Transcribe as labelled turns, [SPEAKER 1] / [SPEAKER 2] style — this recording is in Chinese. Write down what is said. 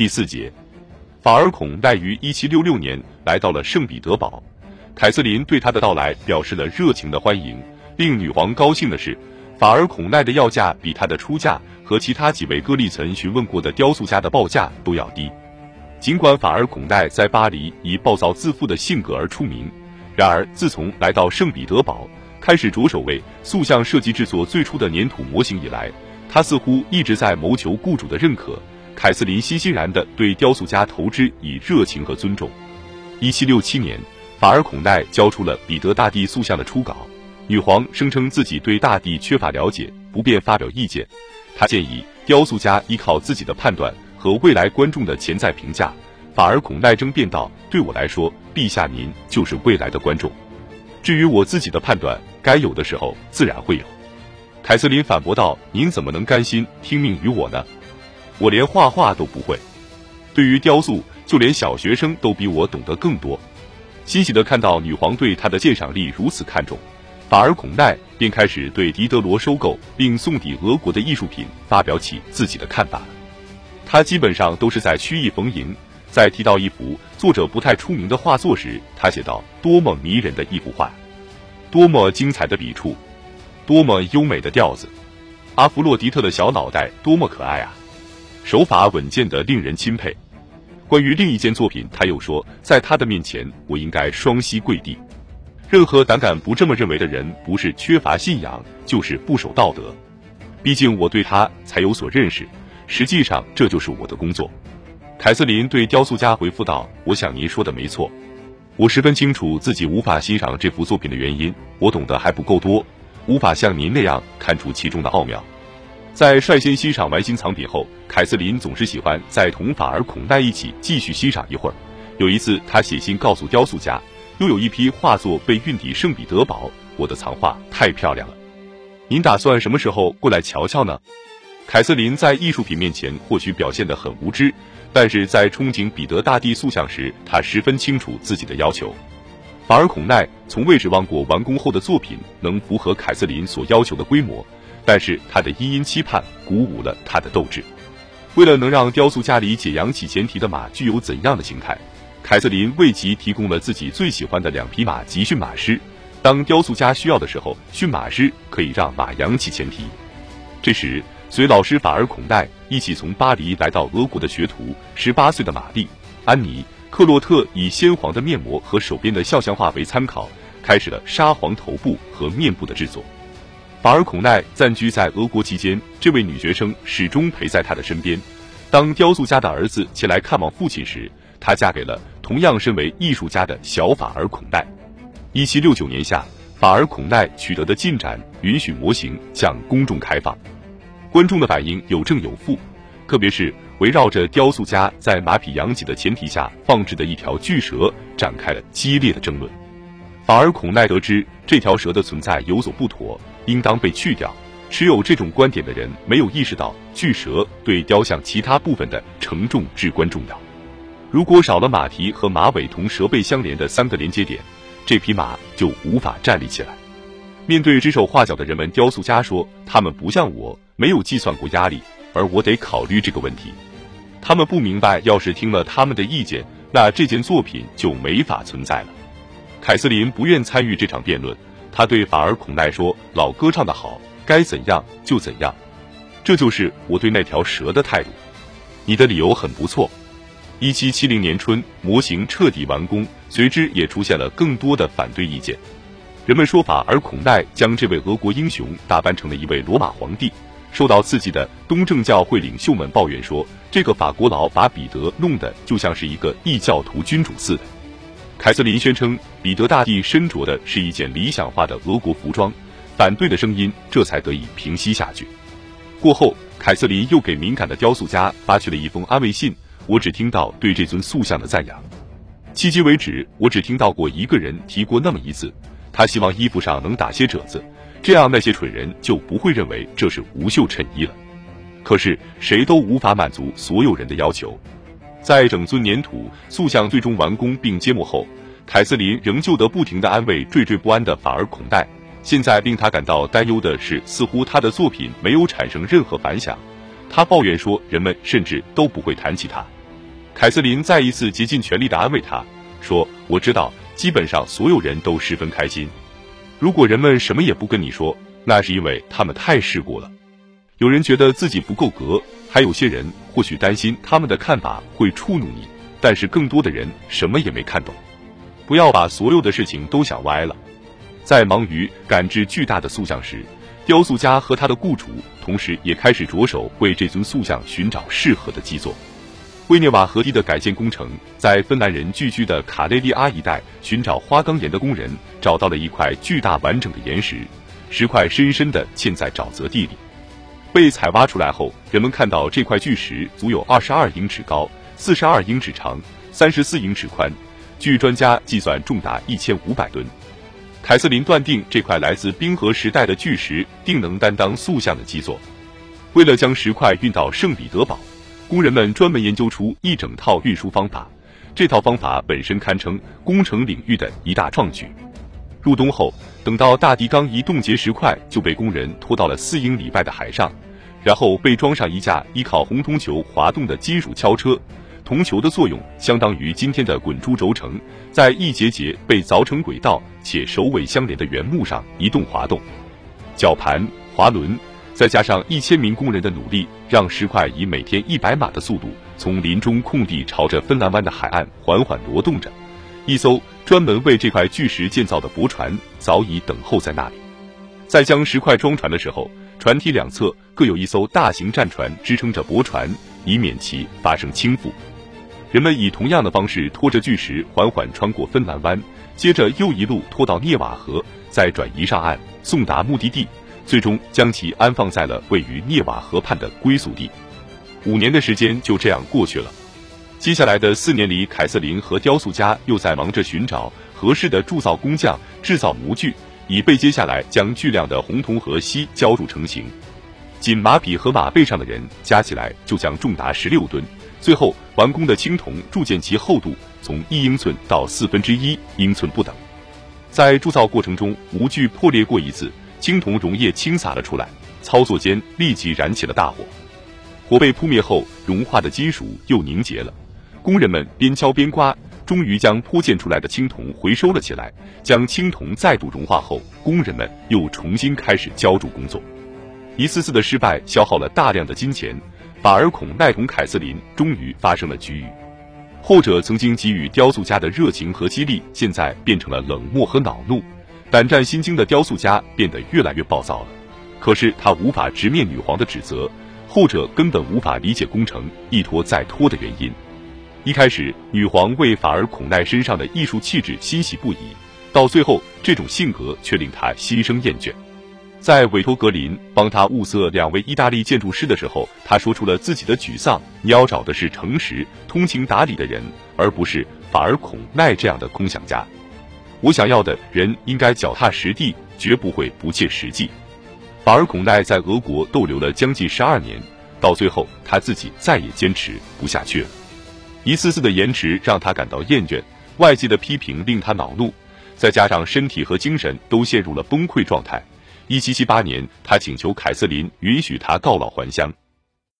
[SPEAKER 1] 第四节，法尔孔奈于一七六六年来到了圣彼得堡，凯瑟琳对他的到来表示了热情的欢迎。令女皇高兴的是，法尔孔奈的要价比他的出价和其他几位歌利岑询问过的雕塑家的报价都要低。尽管法尔孔奈在巴黎以暴躁自负的性格而出名，然而自从来到圣彼得堡，开始着手为塑像设计制作最初的粘土模型以来，他似乎一直在谋求雇主的认可。凯瑟琳欣欣然地对雕塑家投之以热情和尊重。一七六七年，法尔孔奈交出了彼得大帝塑像的初稿。女皇声称自己对大帝缺乏了解，不便发表意见。她建议雕塑家依靠自己的判断和未来观众的潜在评价。法尔孔奈争辩道：“对我来说，陛下您就是未来的观众。至于我自己的判断，该有的时候自然会有。”凯瑟琳反驳道：“您怎么能甘心听命于我呢？”我连画画都不会，对于雕塑，就连小学生都比我懂得更多。欣喜的看到女皇对他的鉴赏力如此看重，法而孔奈便开始对狄德罗收购并送抵俄国的艺术品发表起自己的看法。他基本上都是在曲意逢迎。在提到一幅作者不太出名的画作时，他写道：“多么迷人的一幅画，多么精彩的笔触，多么优美的调子，阿弗洛狄特的小脑袋多么可爱啊！”手法稳健的令人钦佩。关于另一件作品，他又说，在他的面前，我应该双膝跪地。任何胆敢不这么认为的人，不是缺乏信仰，就是不守道德。毕竟我对他才有所认识，实际上这就是我的工作。凯瑟琳对雕塑家回复道：“我想您说的没错，我十分清楚自己无法欣赏这幅作品的原因，我懂得还不够多，无法像您那样看出其中的奥妙。”在率先欣赏完新藏品后，凯瑟琳总是喜欢再同法尔孔奈一起继续欣赏一会儿。有一次，他写信告诉雕塑家，又有一批画作被运抵圣彼得堡，我的藏画太漂亮了。您打算什么时候过来瞧瞧呢？凯瑟琳在艺术品面前或许表现得很无知，但是在憧憬彼得大帝塑像时，他十分清楚自己的要求。法尔孔奈从未指望过完工后的作品能符合凯瑟琳所要求的规模。但是他的殷殷期盼鼓舞了他的斗志。为了能让雕塑家里解扬起前蹄的马具有怎样的形态，凯瑟琳为其提供了自己最喜欢的两匹马及驯马师。当雕塑家需要的时候，驯马师可以让马扬起前蹄。这时，随老师法尔孔奈一起从巴黎来到俄国的学徒十八岁的玛丽安妮克洛特以鲜黄的面膜和手边的肖像画为参考，开始了沙皇头部和面部的制作。法尔孔奈暂居在俄国期间，这位女学生始终陪在他的身边。当雕塑家的儿子前来看望父亲时，她嫁给了同样身为艺术家的小法尔孔奈。一七六九年夏，法尔孔奈取得的进展允许模型向公众开放。观众的反应有正有负，特别是围绕着雕塑家在马匹扬起的前提下放置的一条巨蛇，展开了激烈的争论。法尔孔奈得知这条蛇的存在有所不妥。应当被去掉。持有这种观点的人没有意识到巨蛇对雕像其他部分的承重至关重要。如果少了马蹄和马尾同蛇背相连的三个连接点，这匹马就无法站立起来。面对指手画脚的人们，雕塑家说：“他们不像我，没有计算过压力，而我得考虑这个问题。他们不明白，要是听了他们的意见，那这件作品就没法存在了。”凯瑟琳不愿参与这场辩论。他对法尔孔奈说：“老歌唱得好，该怎样就怎样，这就是我对那条蛇的态度。你的理由很不错。”一七七零年春，模型彻底完工，随之也出现了更多的反对意见。人们说法尔孔奈将这位俄国英雄打扮成了一位罗马皇帝。受到刺激的东正教会领袖们抱怨说：“这个法国佬把彼得弄得就像是一个异教徒君主似的。”凯瑟琳宣称，彼得大帝身着的是一件理想化的俄国服装，反对的声音这才得以平息下去。过后，凯瑟琳又给敏感的雕塑家发去了一封安慰信。我只听到对这尊塑像的赞扬。迄今为止，我只听到过一个人提过那么一次，他希望衣服上能打些褶子，这样那些蠢人就不会认为这是无袖衬衣了。可是谁都无法满足所有人的要求。在整尊粘土塑像最终完工并揭幕后，凯瑟琳仍旧得不停地安慰惴惴不安的法尔孔代。现在令他感到担忧的是，似乎他的作品没有产生任何反响。他抱怨说，人们甚至都不会谈起他。凯瑟琳再一次竭尽全力地安慰他，说：“我知道，基本上所有人都十分开心。如果人们什么也不跟你说，那是因为他们太世故了。有人觉得自己不够格，还有些人或许担心他们的看法会触怒你，但是更多的人什么也没看懂。不要把所有的事情都想歪了。”在忙于赶制巨大的塑像时，雕塑家和他的雇主同时也开始着手为这尊塑像寻找适合的基座。威涅瓦河堤的改建工程在芬兰人聚居的卡累利阿一带，寻找花岗岩的工人找到了一块巨大完整的岩石，石块深深地嵌在沼泽地里。被采挖出来后，人们看到这块巨石足有二十二英尺高，四十二英尺长，三十四英尺宽，据专家计算，重达一千五百吨。凯瑟琳断定这块来自冰河时代的巨石定能担当塑像的基座。为了将石块运到圣彼得堡，工人们专门研究出一整套运输方法。这套方法本身堪称工程领域的一大创举。入冬后，等到大地刚一冻结，石块就被工人拖到了四英里外的海上，然后被装上一架依靠红铜球滑动的金属橇车。铜球的作用相当于今天的滚珠轴承，在一节节被凿成轨道且首尾相连的原木上移动滑动。绞盘、滑轮，再加上一千名工人的努力，让石块以每天一百码的速度从林中空地朝着芬兰湾的海岸缓缓挪动着。一艘专门为这块巨石建造的驳船早已等候在那里。在将石块装船的时候，船体两侧各有一艘大型战船支撑着驳船，以免其发生倾覆。人们以同样的方式拖着巨石缓缓穿过芬兰湾，接着又一路拖到涅瓦河，再转移上岸送达目的地，最终将其安放在了位于涅瓦河畔的归宿地。五年的时间就这样过去了。接下来的四年里，凯瑟琳和雕塑家又在忙着寻找合适的铸造工匠，制造模具，以备接下来将巨量的红铜和锡浇铸成型。仅马匹和马背上的人加起来就将重达十六吨。最后完工的青铜铸件其厚度从一英寸到四分之一英寸不等，在铸造过程中模具破裂过一次，青铜溶液倾洒了出来，操作间立即燃起了大火，火被扑灭后，融化的金属又凝结了，工人们边敲边刮，终于将泼溅出来的青铜回收了起来。将青铜再度融化后，工人们又重新开始浇铸工作，一次次的失败消耗了大量的金钱。法尔孔奈同凯瑟琳终于发生了局域，后者曾经给予雕塑家的热情和激励，现在变成了冷漠和恼怒。胆战心惊的雕塑家变得越来越暴躁了。可是他无法直面女皇的指责，后者根本无法理解工程一拖再拖的原因。一开始，女皇为法尔孔奈身上的艺术气质欣喜不已，到最后，这种性格却令她心生厌倦。在委托格林帮他物色两位意大利建筑师的时候，他说出了自己的沮丧：“你要找的是诚实、通情达理的人，而不是法尔孔奈这样的空想家。我想要的人应该脚踏实地，绝不会不切实际。”法尔孔奈在俄国逗留了将近十二年，到最后他自己再也坚持不下去了。一次次的延迟让他感到厌倦，外界的批评令他恼怒，再加上身体和精神都陷入了崩溃状态。一七七八年，他请求凯瑟琳允许他告老还乡。